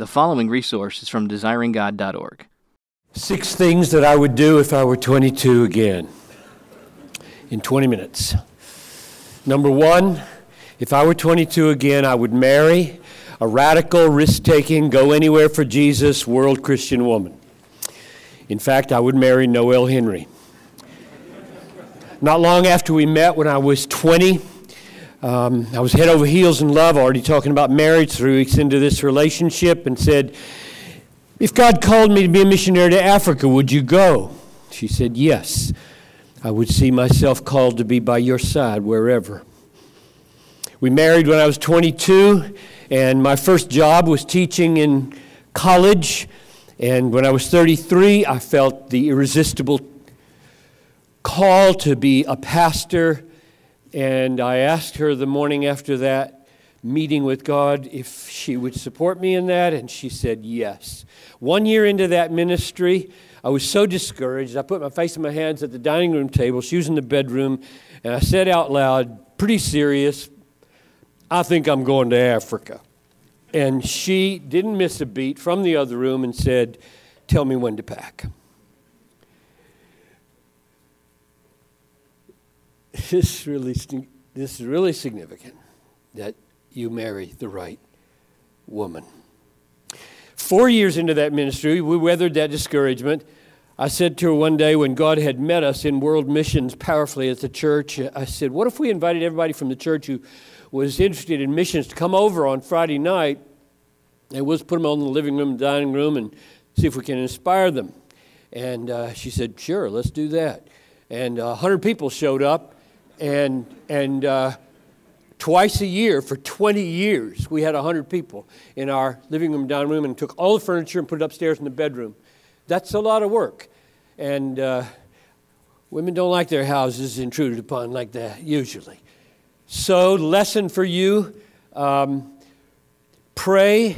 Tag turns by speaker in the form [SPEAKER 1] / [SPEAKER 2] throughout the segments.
[SPEAKER 1] The following resource is from desiringgod.org.
[SPEAKER 2] Six things that I would do if I were 22 again in 20 minutes. Number one, if I were 22 again, I would marry a radical, risk taking, go anywhere for Jesus, world Christian woman. In fact, I would marry Noel Henry. Not long after we met, when I was 20, um, I was head over heels in love, already talking about marriage, three weeks into this relationship, and said, If God called me to be a missionary to Africa, would you go? She said, Yes. I would see myself called to be by your side wherever. We married when I was 22, and my first job was teaching in college. And when I was 33, I felt the irresistible call to be a pastor. And I asked her the morning after that meeting with God if she would support me in that, and she said yes. One year into that ministry, I was so discouraged. I put my face in my hands at the dining room table. She was in the bedroom, and I said out loud, pretty serious, I think I'm going to Africa. And she didn't miss a beat from the other room and said, Tell me when to pack. This, really, this is really significant that you marry the right woman. Four years into that ministry, we weathered that discouragement. I said to her one day when God had met us in world missions powerfully at the church, I said, What if we invited everybody from the church who was interested in missions to come over on Friday night and we'll put them on the living room, dining room, and see if we can inspire them? And uh, she said, Sure, let's do that. And uh, 100 people showed up, and, and uh, Twice a year for 20 years, we had 100 people in our living room, dining room, and took all the furniture and put it upstairs in the bedroom. That's a lot of work. And uh, women don't like their houses intruded upon like that, usually. So, lesson for you um, pray,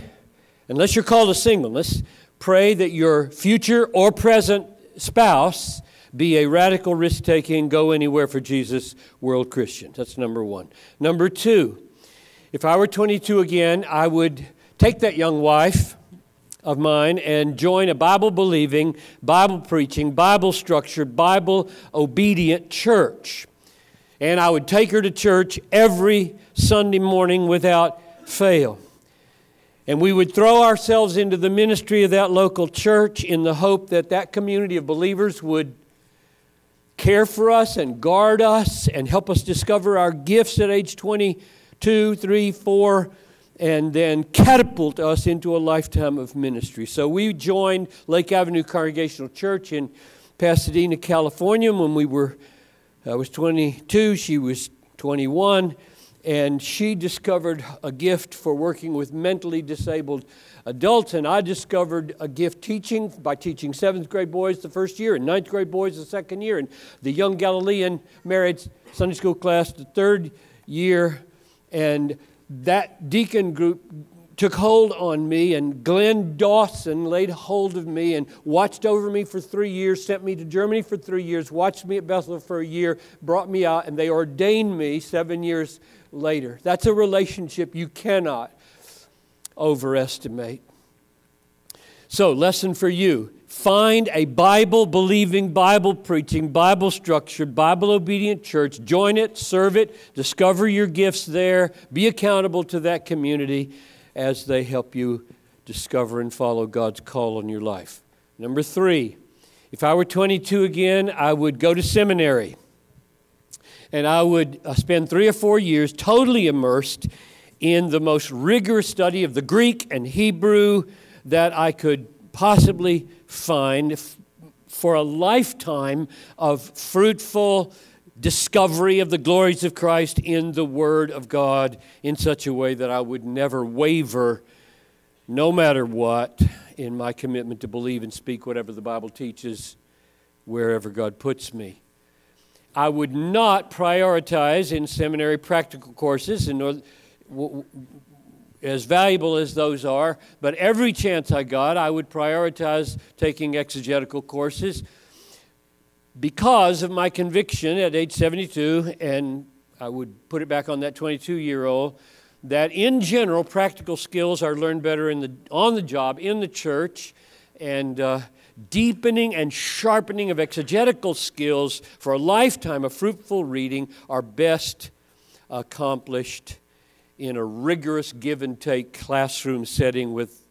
[SPEAKER 2] unless you're called to singleness, pray that your future or present spouse be a radical risk taking, go anywhere for Jesus world Christian. That's number one. Number two, if I were 22 again, I would take that young wife of mine and join a Bible believing, Bible preaching, Bible structured, Bible obedient church. And I would take her to church every Sunday morning without fail. And we would throw ourselves into the ministry of that local church in the hope that that community of believers would care for us and guard us and help us discover our gifts at age 22, 3, 4, and then catapult us into a lifetime of ministry. So we joined Lake Avenue Congregational Church in Pasadena, California when we were, I was 22, she was 21, and she discovered a gift for working with mentally disabled adults, and I discovered a gift teaching by teaching seventh grade boys the first year and ninth grade boys the second year, and the young Galilean married Sunday school class the third year. And that deacon group took hold on me, and Glenn Dawson laid hold of me and watched over me for three years, sent me to Germany for three years, watched me at Bethel for a year, brought me out, and they ordained me seven years later. That's a relationship you cannot overestimate. So, lesson for you find a Bible believing, Bible preaching, Bible structured, Bible obedient church. Join it, serve it, discover your gifts there, be accountable to that community as they help you discover and follow God's call on your life. Number three, if I were 22 again, I would go to seminary. And I would uh, spend three or four years totally immersed in the most rigorous study of the Greek and Hebrew that I could possibly find for a lifetime of fruitful discovery of the glories of Christ in the Word of God in such a way that I would never waver, no matter what, in my commitment to believe and speak whatever the Bible teaches wherever God puts me. I would not prioritize in seminary practical courses in as valuable as those are, but every chance I got, I would prioritize taking exegetical courses because of my conviction at age 72, and I would put it back on that 22 year old, that in general, practical skills are learned better in the, on the job, in the church, and uh, deepening and sharpening of exegetical skills for a lifetime of fruitful reading are best accomplished in a rigorous give and take classroom setting with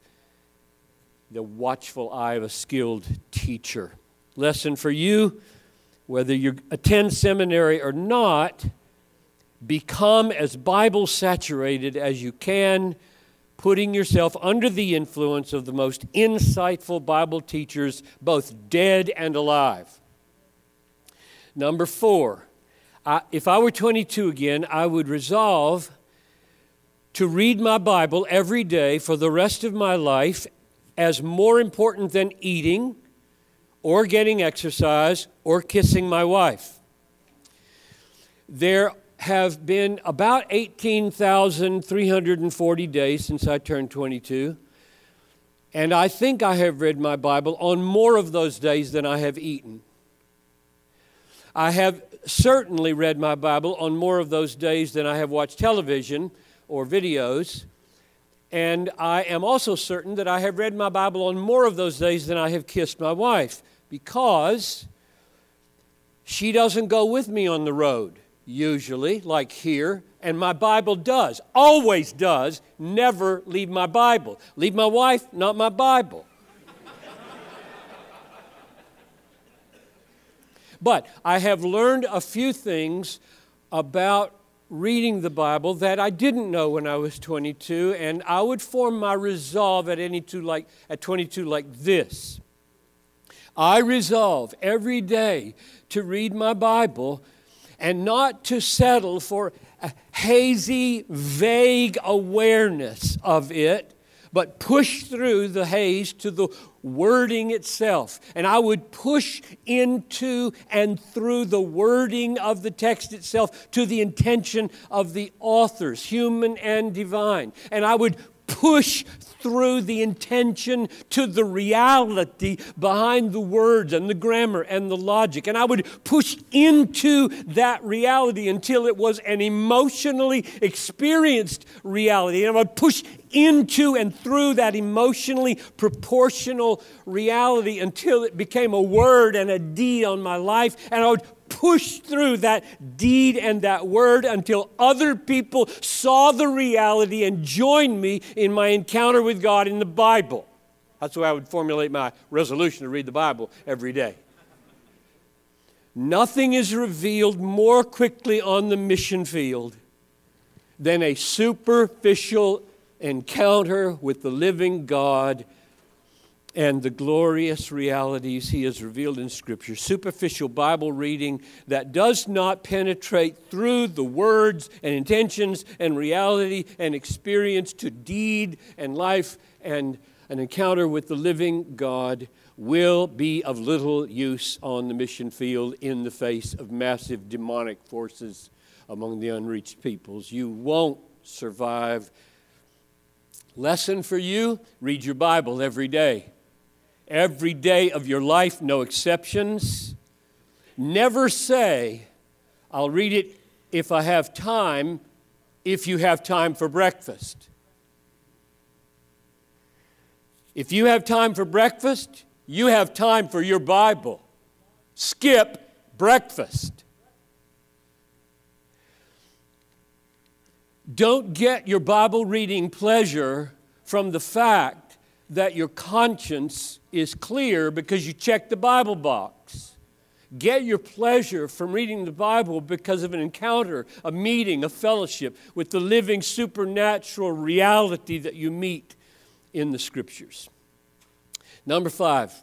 [SPEAKER 2] the watchful eye of a skilled teacher. Lesson for you whether you attend seminary or not, become as Bible saturated as you can, putting yourself under the influence of the most insightful Bible teachers, both dead and alive. Number four, I, if I were 22 again, I would resolve to read my Bible every day for the rest of my life as more important than eating or getting exercise or kissing my wife. There have been about 18,340 days since I turned 22. And I think I have read my Bible on more of those days than I have eaten. I have certainly read my Bible on more of those days than I have watched television or videos. And I am also certain that I have read my Bible on more of those days than I have kissed my wife because she doesn't go with me on the road, usually, like here, and my Bible does, always does, never leave my Bible. Leave my wife, not my Bible. but I have learned a few things about reading the Bible that I didn't know when I was 22, and I would form my resolve at any two like at 22 like this. I resolve every day to read my Bible and not to settle for a hazy, vague awareness of it, but push through the haze to the wording itself. And I would push into and through the wording of the text itself to the intention of the authors, human and divine. And I would push through the intention to the reality behind the words and the grammar and the logic. And I would push into that reality until it was an emotionally experienced reality. And I would push into and through that emotionally proportional reality until it became a word and a deed on my life. And I would push through that deed and that word until other people saw the reality and joined me in my encounter with God in the Bible. That's the way I would formulate my resolution to read the Bible every day. Nothing is revealed more quickly on the mission field than a superficial encounter with the living God and the glorious realities he has revealed in Scripture. Superficial Bible reading that does not penetrate through the words and intentions and reality and experience to deed and life and an encounter with the living God will be of little use on the mission field in the face of massive demonic forces among the unreached peoples. You won't survive. Lesson for you read your Bible every day every day of your life, no exceptions. Never say, I'll read it if I have time, if you have time for breakfast. If you have time for breakfast, you have time for your Bible. Skip breakfast. Don't get your Bible reading pleasure from the fact that your conscience is clear because you check the Bible box. Get your pleasure from reading the Bible because of an encounter, a meeting, a fellowship with the living supernatural reality that you meet in the Scriptures. Number five,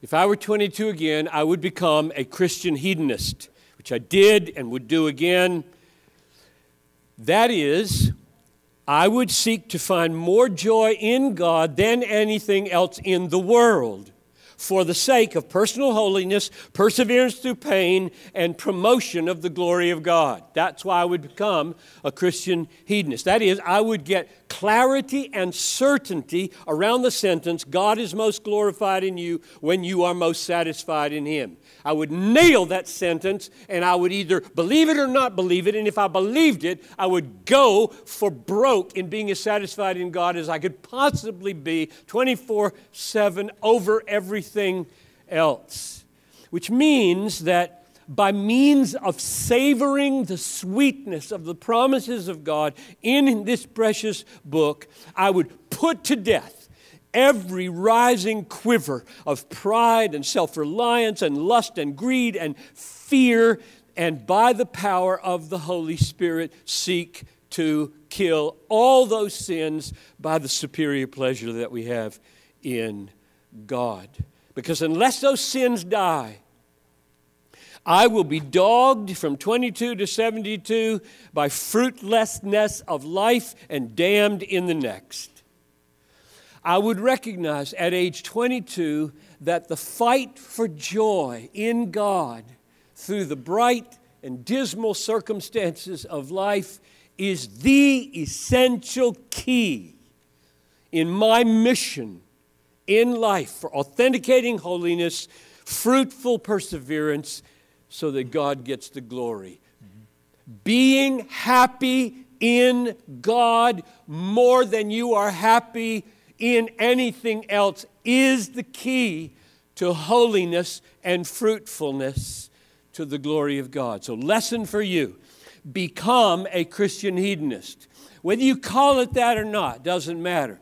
[SPEAKER 2] if I were 22 again, I would become a Christian hedonist, which I did and would do again. That is, I would seek to find more joy in God than anything else in the world. For the sake of personal holiness, perseverance through pain, and promotion of the glory of God. That's why I would become a Christian hedonist. That is, I would get clarity and certainty around the sentence God is most glorified in you when you are most satisfied in Him. I would nail that sentence and I would either believe it or not believe it. And if I believed it, I would go for broke in being as satisfied in God as I could possibly be 24 7 over everything else. Which means that by means of savoring the sweetness of the promises of God in this precious book, I would put to death every rising quiver of pride and self reliance and lust and greed and fear, and by the power of the Holy Spirit, seek to kill all those sins by the superior pleasure that we have in God. Because unless those sins die, I will be dogged from 22 to 72 by fruitlessness of life and damned in the next. I would recognize at age 22 that the fight for joy in God through the bright and dismal circumstances of life is the essential key in my mission in life for authenticating holiness, fruitful perseverance, so that God gets the glory. Being happy in God more than you are happy in anything else is the key to holiness and fruitfulness to the glory of God. So, lesson for you become a Christian hedonist. Whether you call it that or not, doesn't matter.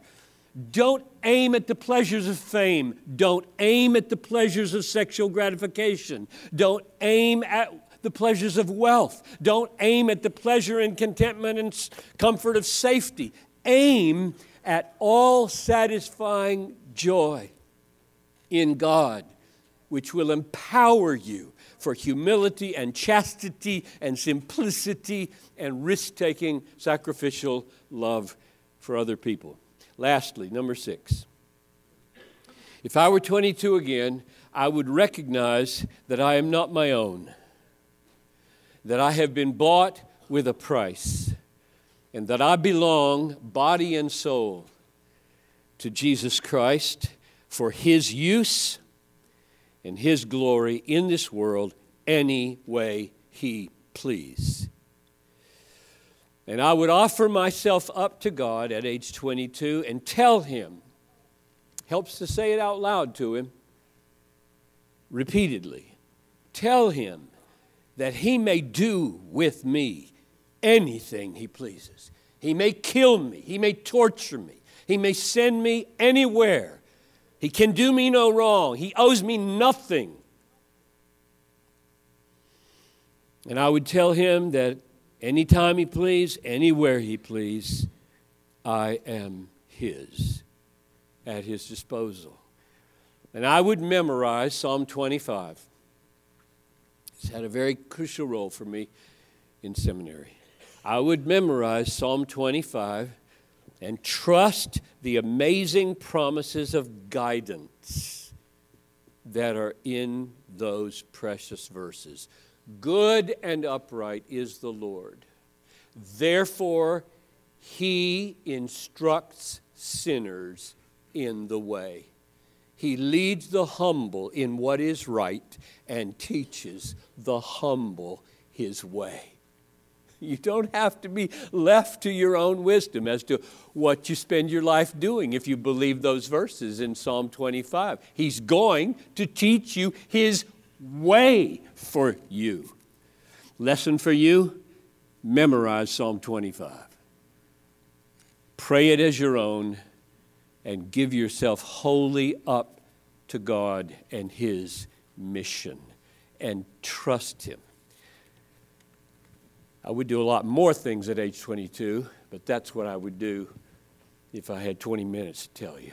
[SPEAKER 2] Don't aim at the pleasures of fame. Don't aim at the pleasures of sexual gratification. Don't aim at the pleasures of wealth. Don't aim at the pleasure and contentment and comfort of safety. Aim at all satisfying joy in God, which will empower you for humility and chastity and simplicity and risk taking sacrificial love for other people. Lastly, number six. If I were 22 again, I would recognize that I am not my own, that I have been bought with a price and that I belong, body and soul, to Jesus Christ for His use and His glory in this world any way He please. And I would offer myself up to God at age 22 and tell Him, helps to say it out loud to Him repeatedly, tell Him that He may do with me anything he pleases. He may kill me, he may torture me, he may send me anywhere. He can do me no wrong, he owes me nothing. And I would tell him that anytime he please, anywhere he please, I am his, at his disposal. And I would memorize Psalm 25. It's had a very crucial role for me in seminary. I would memorize Psalm 25 and trust the amazing promises of guidance that are in those precious verses. Good and upright is the Lord. Therefore, he instructs sinners in the way. He leads the humble in what is right and teaches the humble his way. You don't have to be left to your own wisdom as to what you spend your life doing if you believe those verses in Psalm 25. He's going to teach you His way for you. Lesson for you memorize Psalm 25. Pray it as your own and give yourself wholly up to God and His mission and trust Him. I would do a lot more things at age 22, but that's what I would do if I had 20 minutes to tell you.